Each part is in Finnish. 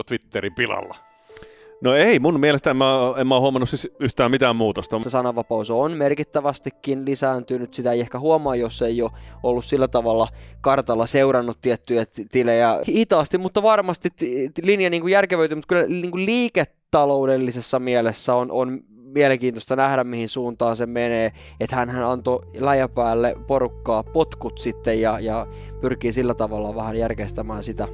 onko Twitteri pilalla? No ei, mun mielestä en mä, en mä ole huomannut siis yhtään mitään muutosta. Se sananvapaus on merkittävästikin lisääntynyt. Sitä ei ehkä huomaa, jos ei ole ollut sillä tavalla kartalla seurannut tiettyjä tilejä hitaasti, mutta varmasti linja niin kuin järkevöityy, mutta kyllä niin kuin liiketaloudellisessa mielessä on, on mielenkiintoista nähdä, mihin suuntaan se menee. Että hän, hän antoi läjäpäälle porukkaa potkut sitten ja, ja pyrkii sillä tavalla vähän järkeistämään sitä.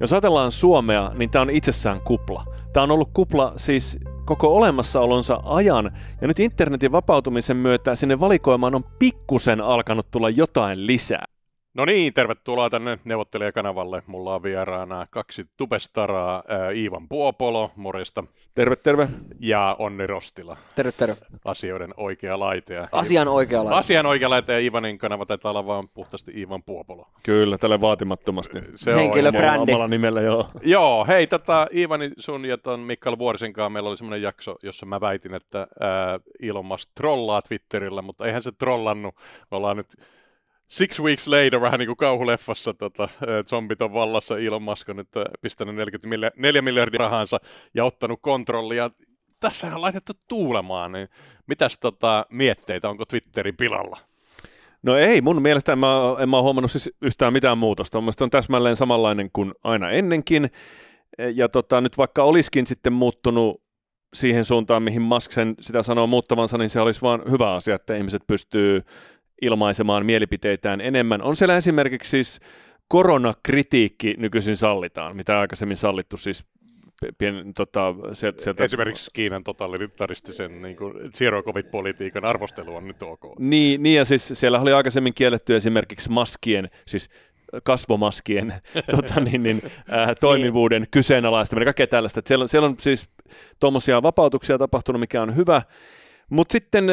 Jos ajatellaan Suomea, niin tämä on itsessään kupla. Tämä on ollut kupla siis koko olemassaolonsa ajan, ja nyt internetin vapautumisen myötä sinne valikoimaan on pikkusen alkanut tulla jotain lisää. No niin, tervetuloa tänne neuvottelijakanavalle. Mulla on vieraana kaksi tubestaraa, ää, Iivan Puopolo, morjesta. Terve, terve. Ja Onni Rostila. Terve, terve. Asioiden oikea laite. Asian oikea laite. Asian oikea laite ja Iivanin kanava taitaa olla vaan puhtaasti Iivan Puopolo. Kyllä, tälle vaatimattomasti. Se Henkilöbrändi. Omalla nimellä, joo. joo, hei, tota, Iivani sun ja ton Mikael Vuorisen kanssa meillä oli semmoinen jakso, jossa mä väitin, että ää, Elon Musk trollaa Twitterillä, mutta eihän se trollannut. Me ollaan nyt Six Weeks Later, vähän niin kuin kauhuleffassa, tota, zombit on vallassa, Elon Musk on nyt pistänyt 44 miljardia rahansa ja ottanut kontrollia. Tässä on laitettu tuulemaan, niin mitäs tota, mietteitä, onko Twitteri pilalla? No ei, mun mielestä en mä, en mä ole huomannut siis yhtään mitään muutosta. Mun on täsmälleen samanlainen kuin aina ennenkin. Ja tota, nyt vaikka olisikin sitten muuttunut siihen suuntaan, mihin Musk sen sitä sanoo muuttavansa, niin se olisi vaan hyvä asia, että ihmiset pystyy ilmaisemaan mielipiteitään enemmän. On siellä esimerkiksi siis koronakritiikki nykyisin sallitaan, mitä aikaisemmin sallittu siis pien, tota, sieltä, sieltä... Esimerkiksi Kiinan totalitaristisen niin kuin zero covid-politiikan arvostelu on nyt ok. Niin, niin ja siis siellä oli aikaisemmin kielletty esimerkiksi maskien, siis kasvomaskien tota, niin, niin, äh, toimivuuden kyseenalaistaminen, kaikkea tällaista. siellä, on, siellä on siis tuommoisia vapautuksia tapahtunut, mikä on hyvä. Mutta sitten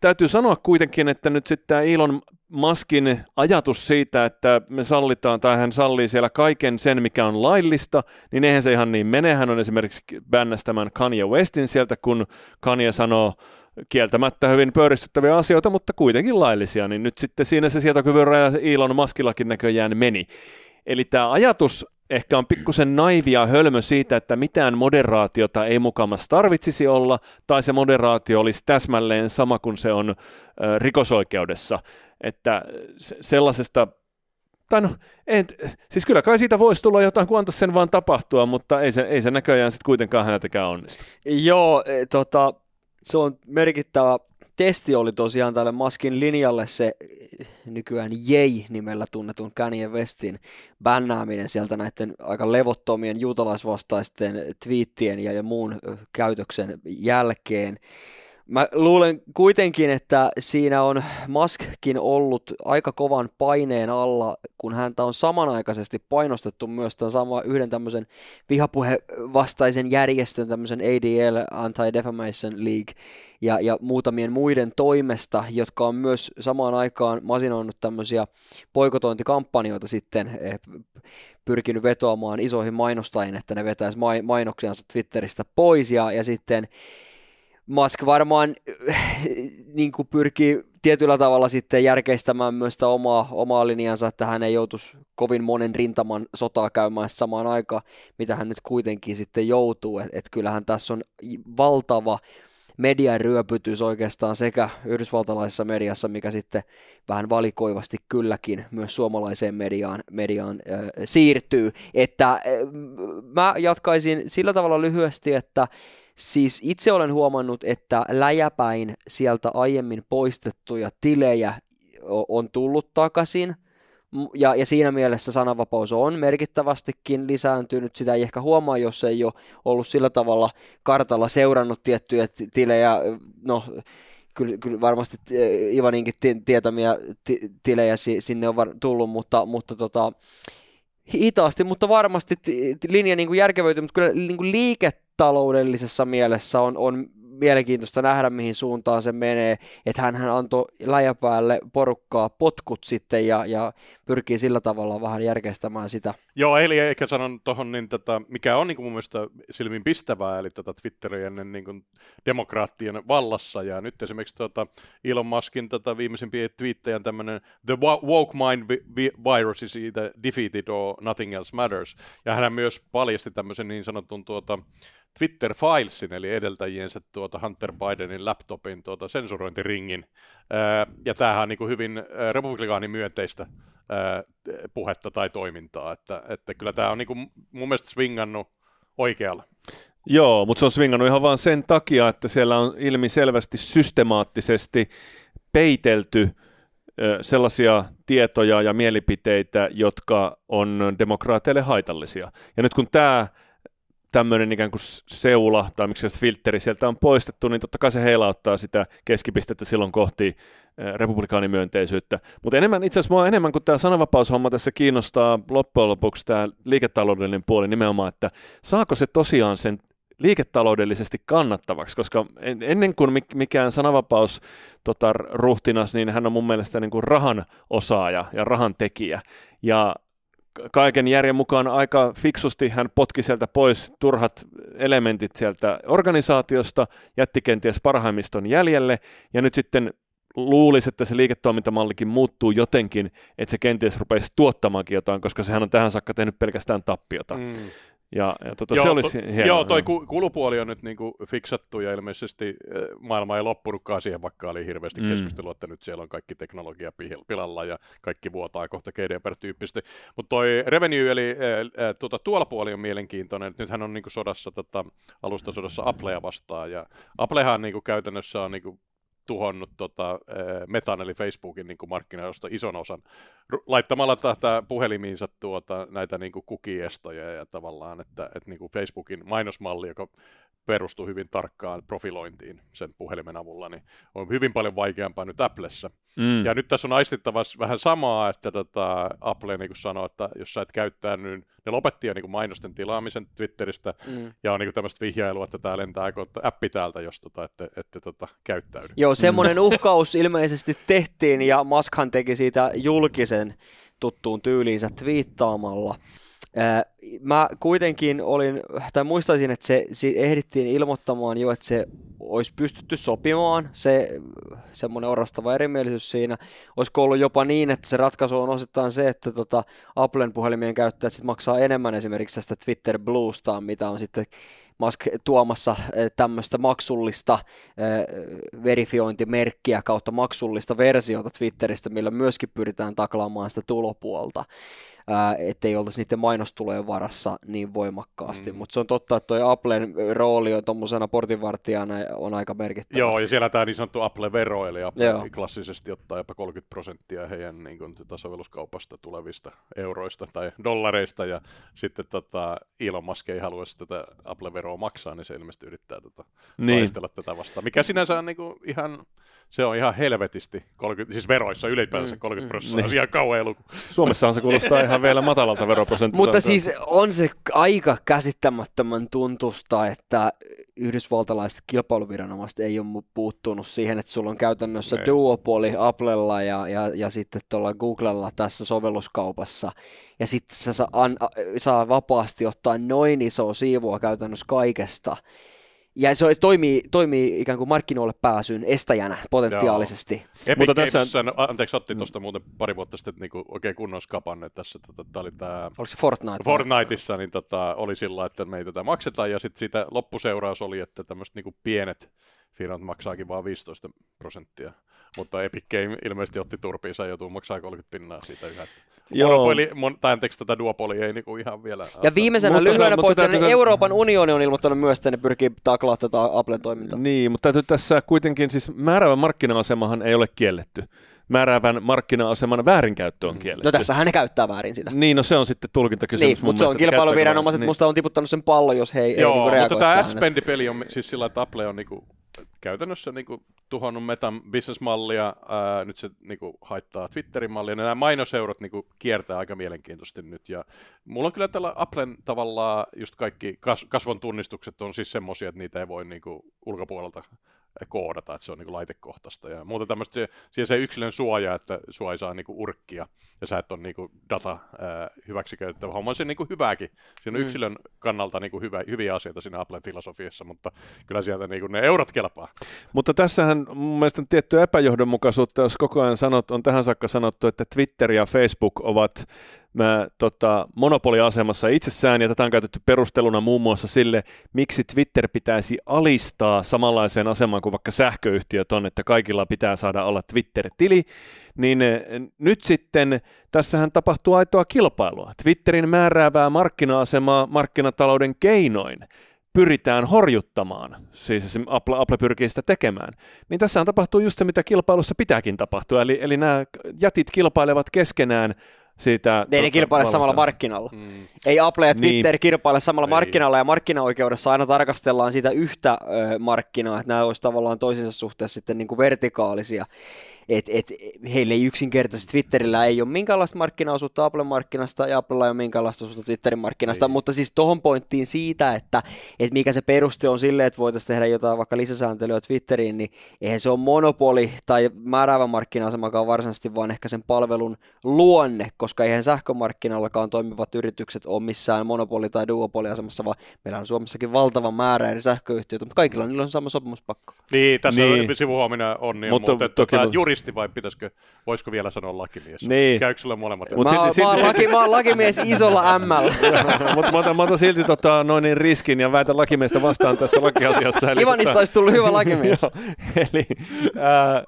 täytyy sanoa kuitenkin, että nyt sitten tämä Elon Muskin ajatus siitä, että me sallitaan tai hän sallii siellä kaiken sen, mikä on laillista, niin eihän se ihan niin mene. Hän on esimerkiksi bännästämään Kanye Westin sieltä, kun Kanye sanoo kieltämättä hyvin pöyristyttäviä asioita, mutta kuitenkin laillisia, niin nyt sitten siinä se sietokyvyn raja Elon Muskillakin näköjään meni. Eli tämä ajatus ehkä on pikkusen naivia hölmö siitä, että mitään moderaatiota ei mukamassa tarvitsisi olla, tai se moderaatio olisi täsmälleen sama kuin se on rikosoikeudessa. Että sellaisesta, tai no, en, siis kyllä kai siitä voisi tulla jotain, kun antaisi sen vaan tapahtua, mutta ei se, ei se näköjään sitten kuitenkaan häneltäkään onnistu. Joo, e, tota, se on merkittävä testi oli tosiaan tälle Maskin linjalle se nykyään Jei-nimellä tunnetun Kanye Westin bännääminen sieltä näiden aika levottomien juutalaisvastaisten twiittien ja, ja muun käytöksen jälkeen. Mä luulen kuitenkin, että siinä on Muskkin ollut aika kovan paineen alla, kun häntä on samanaikaisesti painostettu myös tämän sama yhden tämmöisen vihapuhevastaisen järjestön, tämmöisen ADL, Anti-Defamation League, ja, ja muutamien muiden toimesta, jotka on myös samaan aikaan masinoinut tämmöisiä poikotointikampanjoita sitten eh, pyrkinyt vetoamaan isoihin mainostajiin, että ne vetäisi mainoksiansa Twitteristä pois, ja, ja sitten Musk varmaan niin kuin pyrkii tietyllä tavalla sitten järkeistämään myös sitä omaa, omaa linjansa, että hän ei joutuisi kovin monen rintaman sotaa käymään samaan aikaan, mitä hän nyt kuitenkin sitten joutuu. Että et kyllähän tässä on valtava median ryöpytys oikeastaan sekä yhdysvaltalaisessa mediassa, mikä sitten vähän valikoivasti kylläkin myös suomalaiseen mediaan, mediaan äh, siirtyy. Että äh, mä jatkaisin sillä tavalla lyhyesti, että Siis itse olen huomannut, että läjäpäin sieltä aiemmin poistettuja tilejä on tullut takaisin, ja, ja siinä mielessä sananvapaus on merkittävästikin lisääntynyt. Sitä ei ehkä huomaa, jos ei ole ollut sillä tavalla kartalla seurannut tiettyjä tilejä. No, kyllä, kyllä varmasti Ivaninkin tietämiä tilejä sinne on tullut, mutta, mutta tota, hitaasti, mutta varmasti linja niin kuin järkevöityy, mutta kyllä niin kuin liiketaloudellisessa mielessä on, on mielenkiintoista nähdä, mihin suuntaan se menee, että hän, hän antoi läjäpäälle porukkaa potkut sitten ja, ja pyrkii sillä tavalla vähän järkeistämään sitä. Joo, eli ehkä sanon tuohon, niin tätä, mikä on niin kuin mun mielestä silmin pistävää, eli tätä Twitteriä ennen niin kuin demokraattien vallassa, ja nyt esimerkiksi tuota Elon Muskin tätä viimeisimpiä twiittejä tämmöinen The woke mind virus is either defeated or nothing else matters, ja hän myös paljasti tämmöisen niin sanotun tuota Twitter Filesin, eli edeltäjiensä tuota Hunter Bidenin laptopin tuota sensurointiringin. ja tämähän on niin kuin hyvin republikaanimyönteistä puhetta tai toimintaa, että, että kyllä tämä on niin kuin mun mielestä swingannut oikealla. Joo, mutta se on swingannut ihan vain sen takia, että siellä on ilmi selvästi systemaattisesti peitelty sellaisia tietoja ja mielipiteitä, jotka on demokraateille haitallisia. Ja nyt kun tämä tämmöinen ikään kuin seula tai miksi se filtteri sieltä on poistettu, niin totta kai se heilauttaa sitä keskipistettä silloin kohti republikaanimyönteisyyttä. Mutta enemmän, itse asiassa mua enemmän kuin tämä sananvapaushomma tässä kiinnostaa loppujen lopuksi tämä liiketaloudellinen puoli nimenomaan, että saako se tosiaan sen liiketaloudellisesti kannattavaksi, koska ennen kuin mikään sananvapaus tota, ruhtinas, niin hän on mun mielestä niin kuin rahan osaaja ja rahan tekijä. Ja kaiken järjen mukaan aika fiksusti hän potki sieltä pois turhat elementit sieltä organisaatiosta, jätti kenties parhaimmiston jäljelle, ja nyt sitten luulisi, että se liiketoimintamallikin muuttuu jotenkin, että se kenties rupeisi tuottamaankin jotain, koska sehän on tähän saakka tehnyt pelkästään tappiota. Mm. Ja, ja tota, joo, se olisi hienoa. Joo, toi kulupuoli on nyt niinku fiksattu ja ilmeisesti eh, maailma ei loppunutkaan siihen, vaikka oli hirveästi mm. keskustelua, että nyt siellä on kaikki teknologia pilalla ja kaikki vuotaa kohta GDPR-tyyppisesti. Mutta toi revenue eli äh, tuota, tuolla puoli on mielenkiintoinen. Nythän on niinku sodassa, tota, alustasodassa Applea vastaan ja Applehan niinku käytännössä on niinku tuhonnut tota, Metan eli Facebookin niin markkinoista ison osan. Laittamalla tätä puhelimiinsa tuota, näitä niin kukiestoja ja tavallaan, että, että niin Facebookin mainosmalli, joka perustuu hyvin tarkkaan profilointiin sen puhelimen avulla, niin on hyvin paljon vaikeampaa nyt Applessa. Mm. Ja nyt tässä on aistittavassa vähän samaa, että tota, Apple niin kuin sanoo, että jos sä et käyttää, niin ne lopetti jo niin kuin mainosten tilaamisen Twitteristä, mm. ja on niin tämmöistä vihjailua, että tämä lentää appi täältä, jos tota, ette, ette tota, käyttäydy. Joo, semmoinen mm. uhkaus ilmeisesti tehtiin, ja Muskhan teki siitä julkisen tuttuun tyyliinsä twiittaamalla. Mä kuitenkin olin, tai muistaisin, että se, se ehdittiin ilmoittamaan jo, että se olisi pystytty sopimaan, se semmoinen orastava erimielisyys siinä. Olisiko ollut jopa niin, että se ratkaisu on osittain se, että tota Applen puhelimien käyttäjät sit maksaa enemmän esimerkiksi tästä Twitter Bluesta, mitä on sitten Musk tuomassa tämmöistä maksullista verifiointimerkkiä kautta maksullista versiota Twitteristä, millä myöskin pyritään taklaamaan sitä tulopuolta ettei oltaisi niiden mainostulojen varassa niin voimakkaasti. Mm. Mutta se on totta, että toi Applen rooli on tuommoisena portinvartijana on aika merkittävä. Joo, ja siellä tämä niin sanottu Apple-vero, eli Apple Joo. klassisesti ottaa jopa 30 prosenttia heidän niin kuin, sovelluskaupasta tulevista euroista tai dollareista, ja sitten tota, Elon Musk ei haluaisi tätä Apple-veroa maksaa, niin se ilmeisesti yrittää tota, niin. taistella tätä vastaan. Mikä sinänsä on niin kuin, ihan, se on ihan helvetisti, 30, siis veroissa ylipäänsä 30 mm, prosenttia, mm, niin. ihan kauhean luku. Suomessahan se kuulostaa ihan vielä matalalta veroprosentilta. Mutta siis on se aika käsittämättömän tuntusta, että yhdysvaltalaiset kilpailuviranomaiset ei ole puuttunut siihen, että sulla on käytännössä Ei. duopoli Applella ja, ja, ja sitten tuolla Googlella tässä sovelluskaupassa. Ja sitten sä saa, an, saa vapaasti ottaa noin iso siivua käytännössä kaikesta. Ja se toimii, toimii ikään kuin markkinoille pääsyyn estäjänä potentiaalisesti. Joo. Epic Mutta tässä... Sen, anteeksi, otti tuosta muuten pari vuotta sitten niin kuin oikein kunnon skapan, että tässä tota, tämä oli tämä... Oliko se Fortnite? Fortniteissa niin tota, oli sillä, että me ei tätä makseta, ja sitten siitä loppuseuraus oli, että tämmöiset niin pienet firmat maksaakin vain 15 prosenttia. Mutta Epic Game ilmeisesti otti turpiinsa ja joutuu maksaa 30 pinnaa siitä yhä. Joo. Monopoli, mon, tai anteeksi, tätä duopoli ei niinku ihan vielä... Ja viimeisenä lyhyenä pointtina niin Euroopan unioni on ilmoittanut myös, että ne pyrkii taklaa tätä Applen toimintaa. Niin, mutta täytyy tässä kuitenkin, siis määräävä markkina-asemahan ei ole kielletty määräävän markkina-aseman väärinkäyttö on mm. kielletty. No tässä hän ne käyttää väärin sitä. Niin, no se on sitten tulkintakysymys niin, mutta se on kilpailuviranomaiset, niin. musta on tiputtanut sen pallon, jos he ei, Joo, ei niinku mutta tämä ad peli on siis sillä, että Apple on niinku käytännössä niin kuin, tuhonnut Metan businessmallia, ää, nyt se niin kuin, haittaa Twitterin mallia. Nämä mainoseurat niin kuin, kiertää aika mielenkiintoisesti nyt. Ja mulla on kyllä tällä Applen tavallaan just kaikki kas- kasvon tunnistukset on siis semmoisia, että niitä ei voi niin kuin, ulkopuolelta koodata, että se on niin kuin laitekohtaista. Ja muuta tämmöistä, se, siihen se yksilön suoja, että sua ei saa niin kuin urkkia, ja sä et ole niin kuin data ää, hyväksikäyttävä. Homma on se niin kuin hyväkin. Siinä on mm. yksilön kannalta niin kuin hyvä, hyviä asioita siinä Applen filosofiassa, mutta kyllä sieltä niin kuin ne eurot kelpaa. Mutta tässähän mun mielestä on tiettyä epäjohdonmukaisuutta, jos koko ajan sanot, on tähän saakka sanottu, että Twitter ja Facebook ovat mä, tota, monopoliasemassa itsessään, ja tätä on käytetty perusteluna muun muassa sille, miksi Twitter pitäisi alistaa samanlaiseen asemaan kuin vaikka sähköyhtiöt on, että kaikilla pitää saada olla Twitter-tili, niin eh, nyt sitten tässähän tapahtuu aitoa kilpailua. Twitterin määräävää markkina-asemaa markkinatalouden keinoin pyritään horjuttamaan, siis Apple, Apple pyrkii sitä tekemään, niin tässä tapahtuu just se, mitä kilpailussa pitääkin tapahtua, eli, eli nämä jätit kilpailevat keskenään siitä... Ei ne kilpaile valmista. samalla markkinalla. Mm. Ei Apple ja Twitter niin. kilpaile samalla Ei. markkinalla, ja markkinaoikeudessa aina tarkastellaan sitä yhtä ö, markkinaa, että nämä olisi tavallaan toisensa suhteessa sitten niin kuin vertikaalisia että et, heille ei yksinkertaisesti Twitterillä ei ole minkäänlaista markkinaosuutta Applen markkinasta ja Applella ei ole minkäänlaista osuutta Twitterin markkinasta, ei. mutta siis tohon pointtiin siitä, että, että mikä se peruste on sille, että voitaisiin tehdä jotain vaikka lisäsääntelyä Twitteriin, niin eihän se ole monopoli tai määräävä markkina-asemakaan varsinaisesti, vaan ehkä sen palvelun luonne, koska eihän sähkömarkkinallakaan toimivat yritykset ole missään monopoli- tai duopoliasemassa, vaan meillä on Suomessakin valtava määrä eri sähköyhtiöitä, mutta kaikilla niillä on sama sopimuspakko. Niin, tässä niin. on sivuhuomina on, niin, mutta, mutta toki, tota, juri juristi vai pitäisikö, voisiko vielä sanoa lakimies? Niin. Käykö sulle molemmat? Mut mä, silti, mä, silti, laki, mä oon lakimies isolla M. Mutta mä, otan, mä otan silti tota, noin niin riskin ja väitän lakimiestä vastaan tässä lakiasiassa. Eli, Ivanista tota, olisi tullut hyvä lakimies. jo, eli, äh,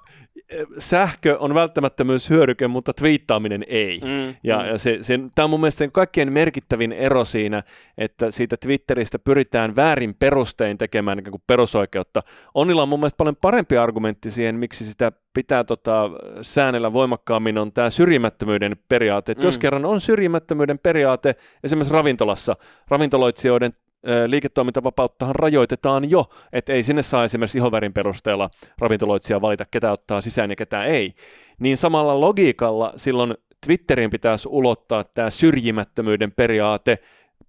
sähkö on välttämättömyyshyödyke, mutta twiittaaminen ei. Mm, ja, mm. ja se, se, tämä on mun mielestä kaikkein merkittävin ero siinä, että siitä Twitteristä pyritään väärin perustein tekemään niin kuin perusoikeutta. Onnilla on mun mielestä paljon parempi argumentti siihen, miksi sitä pitää tota, säännellä voimakkaammin, on tämä syrjimättömyyden periaate. mm. Jos kerran on syrjimättömyyden periaate esimerkiksi ravintolassa, ravintoloitsijoiden liiketoimintavapauttahan rajoitetaan jo, että ei sinne saa esimerkiksi ihovärin perusteella ravintoloitsija valita, ketä ottaa sisään ja ketä ei. Niin samalla logiikalla silloin Twitterin pitäisi ulottaa tämä syrjimättömyyden periaate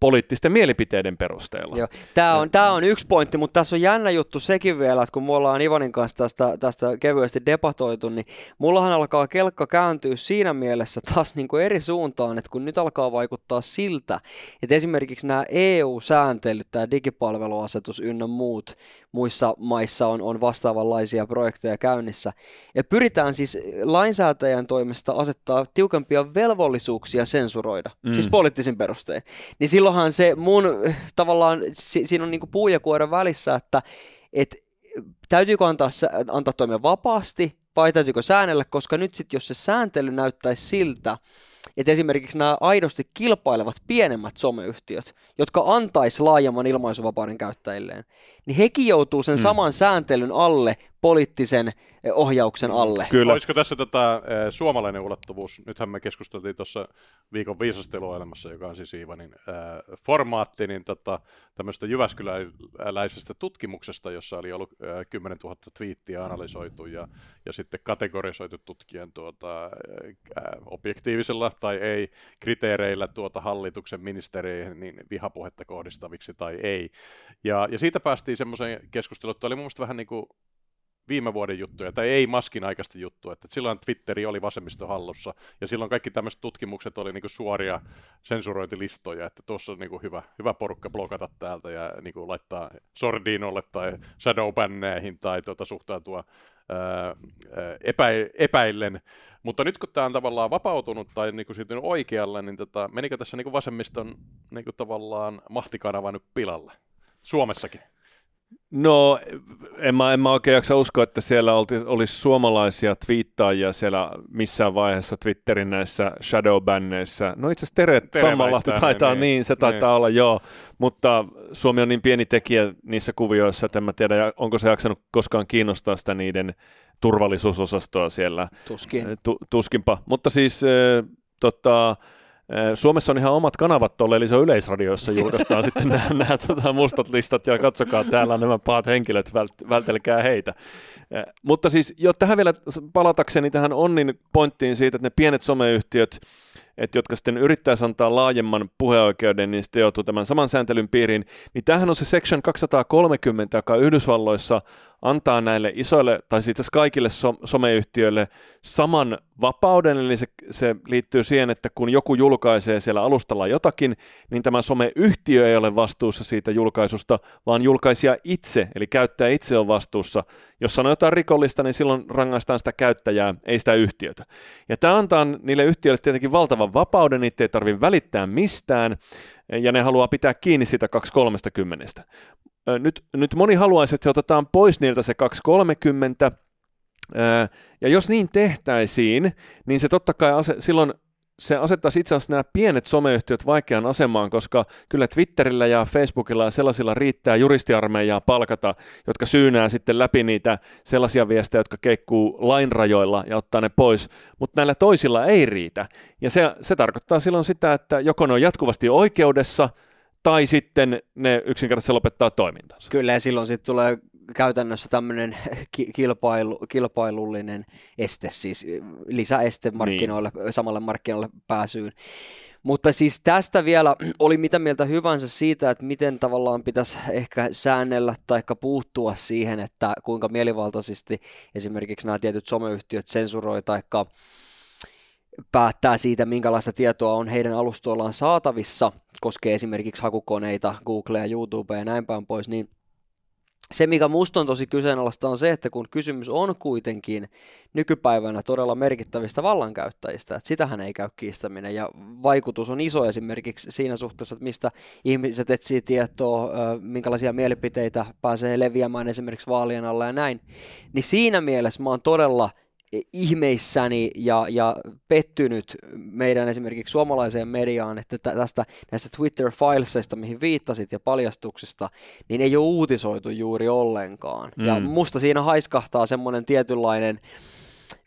poliittisten mielipiteiden perusteella. Joo. Tämä, on, tämä on yksi pointti, mutta tässä on jännä juttu sekin vielä, että kun me ollaan Ivanin kanssa tästä, tästä kevyesti debatoitu, niin mullahan alkaa kelkka kääntyä siinä mielessä taas niin kuin eri suuntaan, että kun nyt alkaa vaikuttaa siltä, että esimerkiksi nämä EU-sääntelyt, tämä digipalveluasetus ynnä muut, muissa maissa on, on vastaavanlaisia projekteja käynnissä. Ja pyritään siis lainsäätäjän toimesta asettaa tiukempia velvollisuuksia sensuroida, mm. siis poliittisin perustein. Niin silloinhan se mun tavallaan, si, siinä on niinku puu ja kuora välissä, että et, täytyykö antaa, antaa toimia vapaasti vai täytyykö säännellä, koska nyt sitten jos se sääntely näyttäisi siltä, että esimerkiksi nämä aidosti kilpailevat pienemmät someyhtiöt, jotka antaisi laajemman ilmaisuvapauden käyttäjilleen, niin hekin joutuu sen mm. saman sääntelyn alle poliittisen eh, ohjauksen alle. Kyllä. Olisiko tässä tätä äh, suomalainen ulottuvuus? Nythän me keskusteltiin tuossa viikon viisasteluelämässä, joka on siis Iivanin äh, formaatti, niin tota, tämmöistä Jyväskyläisestä tutkimuksesta, jossa oli ollut äh, 10 000 twiittiä analysoitu ja, ja sitten kategorisoitu tutkien tuota, äh, objektiivisella tai ei kriteereillä tuota hallituksen ministereihin niin vihapuhetta kohdistaviksi tai ei. Ja, ja siitä päästiin semmoiseen keskusteluun, että oli mun vähän niin kuin viime vuoden juttuja, tai ei maskin aikaista juttua, että silloin Twitteri oli vasemmiston hallussa, ja silloin kaikki tämmöiset tutkimukset oli niinku suoria sensurointilistoja, että tuossa on niinku hyvä, hyvä porukka blokata täältä ja niinku laittaa Sordinolle tai Shadowbanneihin tai tuota, suhtautua ää, epä, epäillen. Mutta nyt kun tämä on tavallaan vapautunut tai niinku siirtynyt oikealle, niin tota, menikö tässä niinku vasemmiston niinku tavallaan mahtikanava nyt pilalle? Suomessakin. No, en mä, en mä oikein jaksa uskoa, että siellä olti, olisi suomalaisia twiittaajia siellä missään vaiheessa Twitterin näissä shadowbanneissa. No itse asiassa Tere, Tere Sammalahti taitaa, niin, niin se taitaa niin. olla, joo. Mutta Suomi on niin pieni tekijä niissä kuvioissa, että en mä tiedä, onko se jaksanut koskaan kiinnostaa sitä niiden turvallisuusosastoa siellä. Tuskin. Tu, tuskinpa. Mutta siis, äh, tota, Suomessa on ihan omat kanavat tuolle, eli se on yleisradio, jossa julkaistaan sitten nämä, nämä tota, mustat listat, ja katsokaa, täällä on nämä pahat henkilöt, vältelkää heitä. Mutta siis jo tähän vielä palatakseni tähän Onnin pointtiin siitä, että ne pienet someyhtiöt, että jotka sitten yrittäisi antaa laajemman puheoikeuden, niin sitten joutuu tämän saman sääntelyn piiriin, niin tämähän on se Section 230, joka Yhdysvalloissa antaa näille isoille, tai itse asiassa kaikille so- someyhtiöille saman vapauden, eli se, se liittyy siihen, että kun joku julkaisee siellä alustalla jotakin, niin tämä someyhtiö ei ole vastuussa siitä julkaisusta, vaan julkaisija itse, eli käyttäjä itse on vastuussa. Jos sanoo jotain rikollista, niin silloin rangaistaan sitä käyttäjää, ei sitä yhtiötä. Ja tämä antaa niille yhtiöille tietenkin valtavan vapauden, niitä ei tarvitse välittää mistään, ja ne haluaa pitää kiinni sitä 230 nyt, nyt moni haluaisi, että se otetaan pois niiltä se 230, ja jos niin tehtäisiin, niin se totta kai ase, silloin se asettaisi itse asiassa nämä pienet someyhtiöt vaikeaan asemaan, koska kyllä Twitterillä ja Facebookilla ja sellaisilla riittää juristiarmeijaa palkata, jotka syynää sitten läpi niitä sellaisia viestejä, jotka keikkuu lainrajoilla ja ottaa ne pois, mutta näillä toisilla ei riitä. Ja se, se tarkoittaa silloin sitä, että joko ne on jatkuvasti oikeudessa, tai sitten ne yksinkertaisesti lopettaa toimintansa. Kyllä, ja silloin sitten tulee käytännössä tämmöinen kilpailu, kilpailullinen este, siis lisäeste markkinoille, niin. samalle markkinoille pääsyyn. Mutta siis tästä vielä oli mitä mieltä hyvänsä siitä, että miten tavallaan pitäisi ehkä säännellä tai puuttua siihen, että kuinka mielivaltaisesti esimerkiksi nämä tietyt someyhtiöt sensuroi tai päättää siitä, minkälaista tietoa on heidän alustoillaan saatavissa, koskee esimerkiksi hakukoneita, Googlea, YouTubea ja näin päin pois, niin se, mikä musta on tosi kyseenalaista, on se, että kun kysymys on kuitenkin nykypäivänä todella merkittävistä vallankäyttäjistä, että sitähän ei käy kiistäminen, ja vaikutus on iso esimerkiksi siinä suhteessa, että mistä ihmiset etsii tietoa, minkälaisia mielipiteitä pääsee leviämään esimerkiksi vaalien alla ja näin, niin siinä mielessä mä oon todella ihmeissäni ja, ja pettynyt meidän esimerkiksi suomalaiseen mediaan, että tästä näistä Twitter-filesista, mihin viittasit ja paljastuksista, niin ei ole uutisoitu juuri ollenkaan. Mm. Ja musta siinä haiskahtaa semmoinen tietynlainen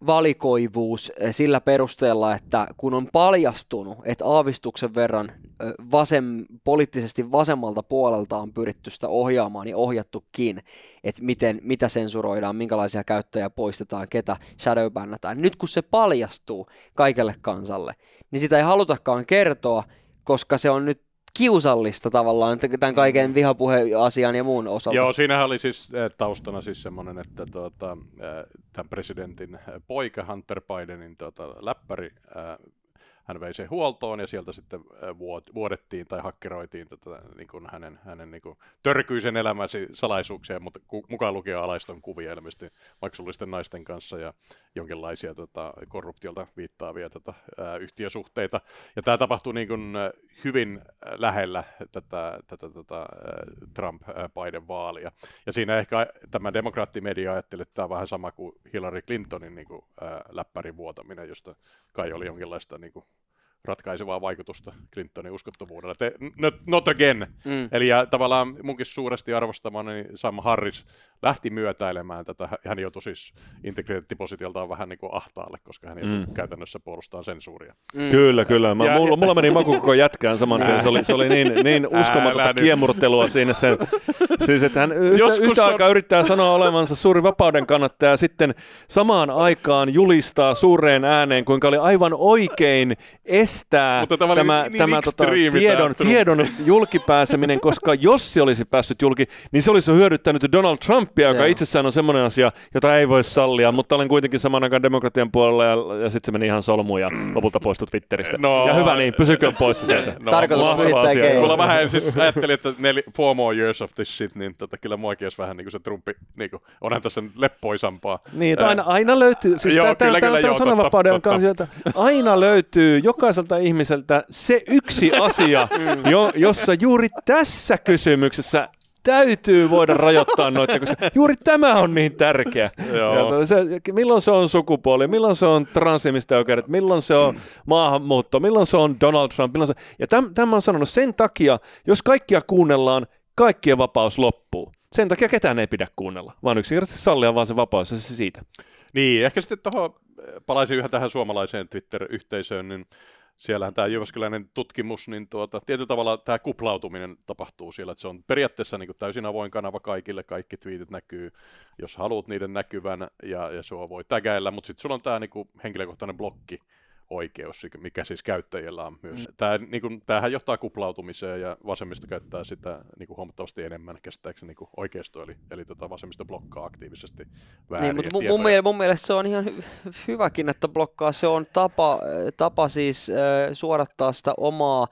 valikoivuus eh, sillä perusteella, että kun on paljastunut, että aavistuksen verran eh, vasem, poliittisesti vasemmalta puolelta on pyritty sitä ohjaamaan ja ohjattukin, että miten, mitä sensuroidaan, minkälaisia käyttäjiä poistetaan, ketä shadowbannätään. Nyt kun se paljastuu kaikelle kansalle, niin sitä ei halutakaan kertoa, koska se on nyt kiusallista tavallaan tämän kaiken mm. vihapuheasian ja muun osalta. Joo, siinähän oli siis eh, taustana siis semmoinen, että tuota, eh, tämän presidentin poika Hunter Bidenin tuota, läppäri eh, hän vei sen huoltoon ja sieltä sitten vuodettiin tai hakkeroitiin tätä, niin kuin hänen, hänen niin kuin törkyisen elämäsi salaisuuksia, mutta mukaan lukien alaiston kuvia ilmeisesti maksullisten naisten kanssa ja jonkinlaisia tota, korruptiolta viittaavia tota, ää, yhtiösuhteita. Ja tämä tapahtui niin kuin, hyvin lähellä tätä, tätä tota, Trump-Biden vaalia. Ja siinä ehkä tämä demokraattimedia ajatteli, että tämä on vähän sama kuin Hillary Clintonin niin kuin, ää, läppärin vuotaminen, josta kai oli jonkinlaista niin kuin, ratkaisevaa vaikutusta Clintonin uskottavuudelle. Te, not, not again. Mm. Eli ja, tavallaan munkin suuresti arvostamani Sam Harris lähti myötäilemään tätä. Hän joutui siis integriteettipositioltaan vähän niin kuin ahtaalle, koska hän joutui mm. käytännössä puolustamaan sensuuria. Mm. Kyllä, kyllä. Mä, ja, mulla, mulla meni maku koko jätkään saman tien. Se oli, se oli niin, niin uskomatonta kiemurtelua siinä sen. Siis, että hän yhtä, yhtä on... aikaa yrittää sanoa olevansa suuri vapauden kannattaja ja sitten samaan aikaan julistaa suureen ääneen, kuinka oli aivan oikein estää Mutta tämä, tämä, niin tämä tota, tiedon, tiedon julkipääseminen, koska jos se olisi päässyt julki, niin se olisi hyödyttänyt Donald Trumpia, joka Joo. itsessään on semmoinen asia, jota ei voi sallia, mutta olen kuitenkin saman aikaan demokratian puolella ja, ja sitten se meni ihan solmuun ja lopulta poistui Twitteristä. No, ja hyvä niin, pysykö poissa sieltä. No, Tarkoitus pyhittää Mulla vähän siis ajattelin, että neli, four more years of this shit, niin tota, kyllä muakin olisi vähän niin kuin se Trumpi, niin kuin, onhan tässä leppoisampaa. Niin, että aina, aina löytyy, siis tämä sananvapauden kanssa, että aina löytyy jokaiselta ihmiseltä se yksi asia, mm. jo, jossa juuri tässä kysymyksessä täytyy voida rajoittaa noita, koska juuri tämä on niin tärkeä. Ja se, milloin se on sukupuoli, milloin se on oikeudet, milloin se on maahanmuutto, milloin se on Donald Trump. Milloin se... Ja täm, tämä on sanonut sen takia, jos kaikkia kuunnellaan, kaikkien vapaus loppuu. Sen takia ketään ei pidä kuunnella, vaan yksinkertaisesti sallia vaan se vapaus ja se siitä. Niin, ehkä sitten tuohon palaisin yhä tähän suomalaiseen Twitter-yhteisöön, niin siellähän tämä Jyväskyläinen tutkimus, niin tuota, tietyllä tavalla tämä kuplautuminen tapahtuu siellä, että se on periaatteessa niin täysin avoin kanava kaikille, kaikki twiitit näkyy, jos haluat niiden näkyvän, ja, ja sua voi tägäillä, mutta sitten sulla on tämä niin henkilökohtainen blokki, oikeus, mikä siis käyttäjillä on myös. Mm. Tämä, niin kuin, tämähän johtaa kuplautumiseen ja vasemmisto käyttää sitä niin kuin huomattavasti enemmän käsittääkseni niin kuin oikeisto, eli, eli tota vasemmisto blokkaa aktiivisesti vääriä niin, mutta mun, mielestä, mun mielestä se on ihan hy- hyväkin, että blokkaa. Se on tapa, tapa siis äh, suorattaa sitä omaa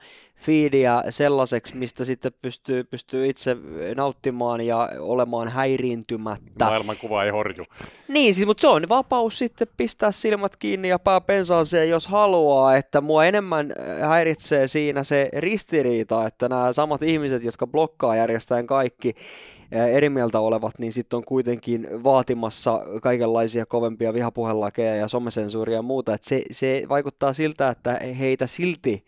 feedia sellaiseksi, mistä sitten pystyy, pystyy itse nauttimaan ja olemaan häiriintymättä. Maailmankuva ei horju. Niin, siis, mutta se on vapaus sitten pistää silmät kiinni ja pää pensaaseen, jos haluaa, että mua enemmän äh, häiritsee siinä se ristiriita, että nämä samat ihmiset, jotka blokkaa järjestäen kaikki, äh, eri mieltä olevat, niin sitten on kuitenkin vaatimassa kaikenlaisia kovempia vihapuhelakeja ja somesensuuria ja muuta. että se, se vaikuttaa siltä, että heitä silti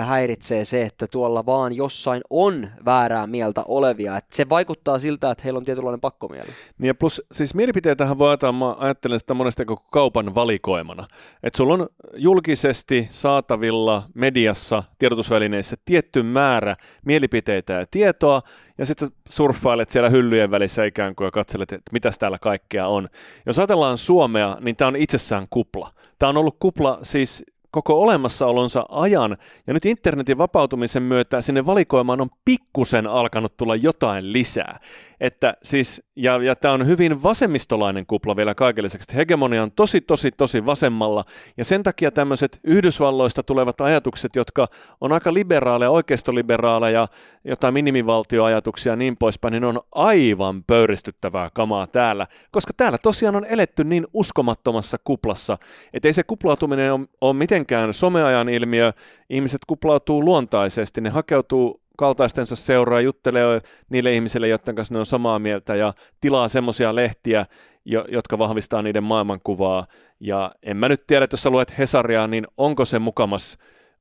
häiritsee se, että tuolla vaan jossain on väärää mieltä olevia. Et se vaikuttaa siltä, että heillä on tietynlainen pakkomieli. Niin ja plus siis mielipiteitähän voi ajatella, mä ajattelen sitä monesti koko kaupan valikoimana. Että sulla on julkisesti saatavilla mediassa, tiedotusvälineissä tietty määrä mielipiteitä ja tietoa, ja sitten surffailet siellä hyllyjen välissä ikään kuin ja katselet, että mitäs täällä kaikkea on. Jos ajatellaan Suomea, niin tämä on itsessään kupla. Tämä on ollut kupla siis koko olemassaolonsa ajan, ja nyt internetin vapautumisen myötä sinne valikoimaan on pikkusen alkanut tulla jotain lisää. Että siis, ja, ja tämä on hyvin vasemmistolainen kupla vielä kaikille lisäksi. Hegemonia on tosi, tosi, tosi vasemmalla, ja sen takia tämmöiset Yhdysvalloista tulevat ajatukset, jotka on aika liberaaleja, oikeistoliberaaleja, jotain minimivaltioajatuksia ja niin poispäin, niin on aivan pöyristyttävää kamaa täällä, koska täällä tosiaan on eletty niin uskomattomassa kuplassa, että ei se kuplautuminen ole, ole mitenkään someajan ilmiö, ihmiset kuplautuu luontaisesti, ne hakeutuu kaltaistensa seuraa, juttelee niille ihmisille, joiden kanssa ne on samaa mieltä ja tilaa semmoisia lehtiä, jo, jotka vahvistaa niiden maailmankuvaa. Ja en mä nyt tiedä, että jos sä luet Hesaria, niin onko se mukamas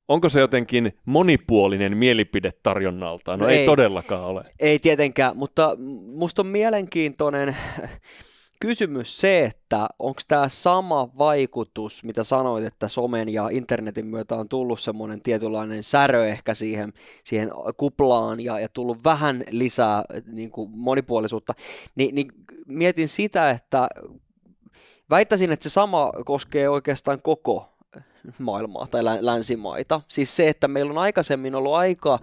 onko se jotenkin monipuolinen mielipide tarjonnalta? No ei, ei todellakaan ole. Ei tietenkään, mutta musta on mielenkiintoinen kysymys se, että onko tämä sama vaikutus, mitä sanoit, että somen ja internetin myötä on tullut semmoinen tietynlainen särö ehkä siihen, siihen kuplaan ja, ja tullut vähän lisää niin kuin monipuolisuutta, Ni, niin mietin sitä, että väittäisin, että se sama koskee oikeastaan koko maailmaa tai länsimaita. Siis se, että meillä on aikaisemmin ollut aika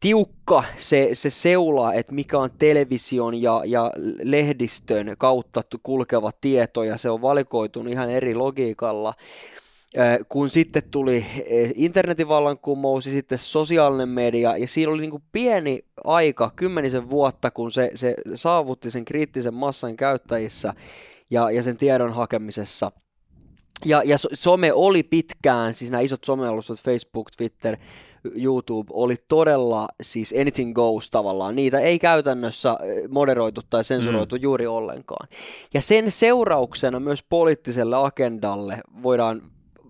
tiukka se, se seula, että mikä on television ja, ja lehdistön kautta kulkeva tieto, ja se on valikoitunut ihan eri logiikalla. Kun sitten tuli internetin vallankumous ja sitten sosiaalinen media, ja siinä oli niin kuin pieni aika, kymmenisen vuotta, kun se, se saavutti sen kriittisen massan käyttäjissä ja, ja sen tiedon hakemisessa – ja, ja some oli pitkään, siis nämä isot somealustat, Facebook, Twitter, YouTube oli todella siis anything goes tavallaan. Niitä ei käytännössä eh, moderoitu tai sensuroitu mm. juuri ollenkaan. Ja sen seurauksena myös poliittiselle agendalle voidaan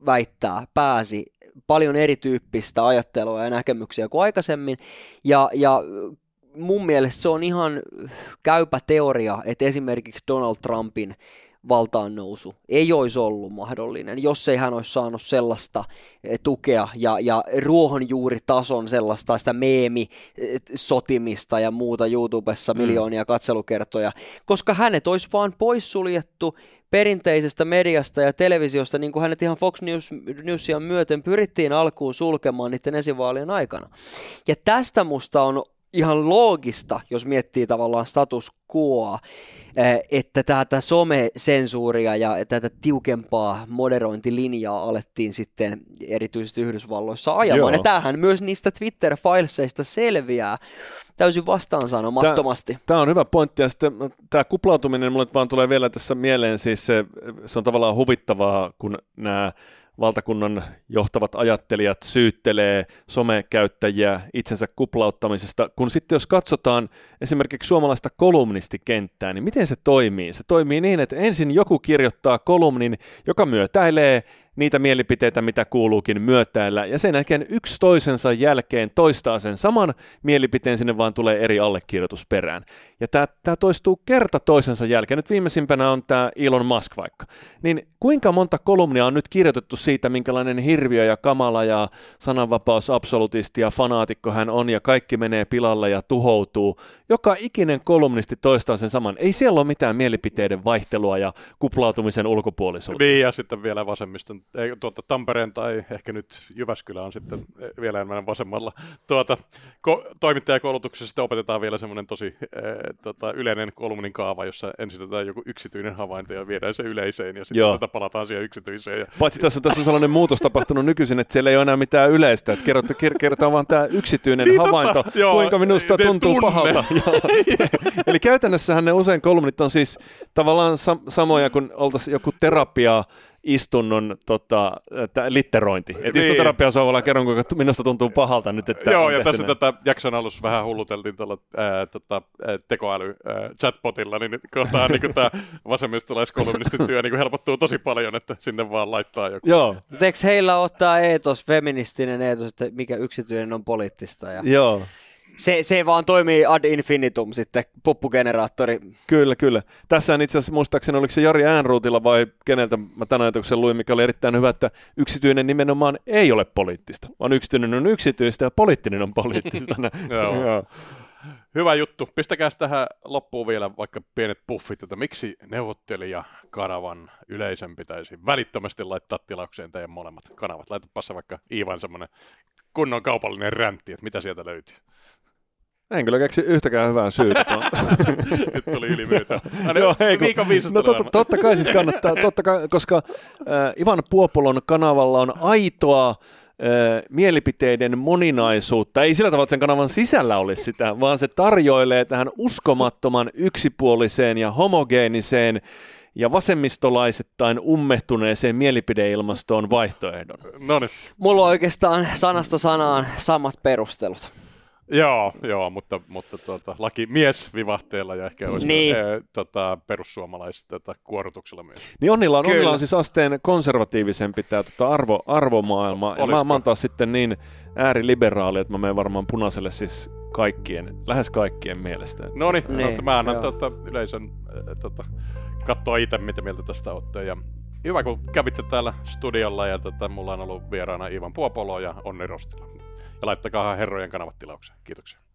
väittää pääsi paljon erityyppistä ajattelua ja näkemyksiä kuin aikaisemmin. Ja, ja mun mielestä se on ihan käypä teoria, että esimerkiksi Donald Trumpin valtaan nousu ei olisi ollut mahdollinen, jos ei hän olisi saanut sellaista eh, tukea ja, ja ruohonjuuritason sellaista sitä meemi-sotimista ja muuta YouTubessa mm. miljoonia katselukertoja, koska hänet olisi vaan poissuljettu perinteisestä mediasta ja televisiosta, niin kuin hänet ihan Fox News, Newsia myöten pyrittiin alkuun sulkemaan niiden esivaalien aikana. Ja tästä musta on ihan loogista, jos miettii tavallaan status quoa, eh, että tätä some-sensuuria ja tätä tiukempaa moderointilinjaa alettiin sitten erityisesti Yhdysvalloissa ajamaan. Joo. Ja tämähän myös niistä Twitter-fileseista selviää täysin vastaansanomattomasti. Tämä on hyvä pointti, ja sitten tämä kuplautuminen mulle vaan tulee vielä tässä mieleen, siis se, se on tavallaan huvittavaa, kun nämä valtakunnan johtavat ajattelijat syyttelee somekäyttäjiä itsensä kuplauttamisesta, kun sitten jos katsotaan esimerkiksi suomalaista kolumnistikenttää, niin miten se toimii? Se toimii niin, että ensin joku kirjoittaa kolumnin, joka myötäilee niitä mielipiteitä, mitä kuuluukin myötäillä, ja sen jälkeen yksi toisensa jälkeen toistaa sen saman mielipiteen, sinne vaan tulee eri allekirjoitus perään. Ja tämä toistuu kerta toisensa jälkeen. Nyt viimeisimpänä on tämä Elon Musk vaikka. Niin kuinka monta kolumnia on nyt kirjoitettu siitä, minkälainen hirviö ja kamala ja sananvapaus absolutisti ja fanaatikko hän on, ja kaikki menee pilalle ja tuhoutuu. Joka ikinen kolumnisti toistaa sen saman. Ei siellä ole mitään mielipiteiden vaihtelua ja kuplautumisen ulkopuolisuutta. Niin, ja sitten vielä vasemmiston, ei, tuota, Tampereen tai ehkä nyt Jyväskylä on sitten vielä enemmän vasemmalla. Tuota, ko- toimittajakoulutuksessa opetetaan vielä semmoinen tosi e, tota, yleinen kolumnin kaava, jossa ensin otetaan joku yksityinen havainto ja viedään se yleiseen, ja sitten tuota, palataan siihen yksityiseen. Ja... Paitsi tässä, tässä on sellainen muutos tapahtunut nykyisin, että siellä ei ole enää mitään yleistä, että kerrotaan, kerrotaan vaan tämä yksityinen niin, havainto, totta, joo, kuinka minusta tuntuu tunne. pahalta. Eli käytännössähän ne usein kolumnit on siis tavallaan sam- samoja kuin oltaisiin joku terapia istunnon tota, litterointi. Niin. Että istuterapia soovalla kerron, kuinka minusta tuntuu pahalta nyt. Että Joo, ja tässä tätä jakson alussa vähän hulluteltiin tuolla ää, tota, tekoäly ää, chatbotilla, niin kohtaan niin tämä vasemmistolaiskolumnistin työ niin helpottuu tosi paljon, että sinne vaan laittaa joku. Joo. Eikö heillä ottaa eetos, feministinen eetos, että mikä yksityinen on poliittista? Ja... Joo se, se vaan toimii ad infinitum sitten, puppugeneraattori. Kyllä, kyllä. Tässä on itse asiassa muistaakseni, oliko se Jari Äänruutilla vai keneltä mä tämän ajatuksen luin, mikä oli erittäin hyvä, että yksityinen nimenomaan ei ole poliittista, vaan yksityinen on yksityistä ja poliittinen on poliittista. Joo. Hyvä juttu. Pistäkää tähän loppuun vielä vaikka pienet puffit, että miksi neuvottelija kanavan yleisön pitäisi välittömästi laittaa tilaukseen teidän molemmat kanavat. Laitapa se vaikka Iivan semmoinen kunnon kaupallinen räntti, että mitä sieltä löytyy. En kyllä keksi yhtäkään hyvää syytä. Nyt tuli ylimyytä. Joo, hei, viikon no totta, totta kai siis kannattaa, totta kai, koska äh, Ivan Puopolon kanavalla on aitoa äh, mielipiteiden moninaisuutta. Ei sillä tavalla, että sen kanavan sisällä olisi sitä, vaan se tarjoilee tähän uskomattoman yksipuoliseen ja homogeeniseen ja vasemmistolaisittain ummehtuneeseen mielipideilmastoon vaihtoehdon. No niin. Mulla on oikeastaan sanasta sanaan samat perustelut. Joo, joo, mutta, mutta tuota, laki mies vivahteella ja ehkä olisi niin. e, tota, perussuomalaiset tota, kuorutuksella myös. Niin Onnilla on, Onnilla on siis asteen konservatiivisempi tämä tota, arvo, arvomaailma. Ja mä, mä oon taas sitten niin ääriliberaali, että mä menen varmaan punaiselle siis kaikkien, lähes kaikkien mielestä. No niin, no, mä annan tota, yleisön äh, tota, katsoa itse, mitä mieltä tästä olette. Ja hyvä, kun kävitte täällä studiolla ja tota, mulla on ollut vieraana Ivan Puopolo ja Onni Rostila. Ja laittakaa herrojen kanavat tilaukseen. Kiitoksia.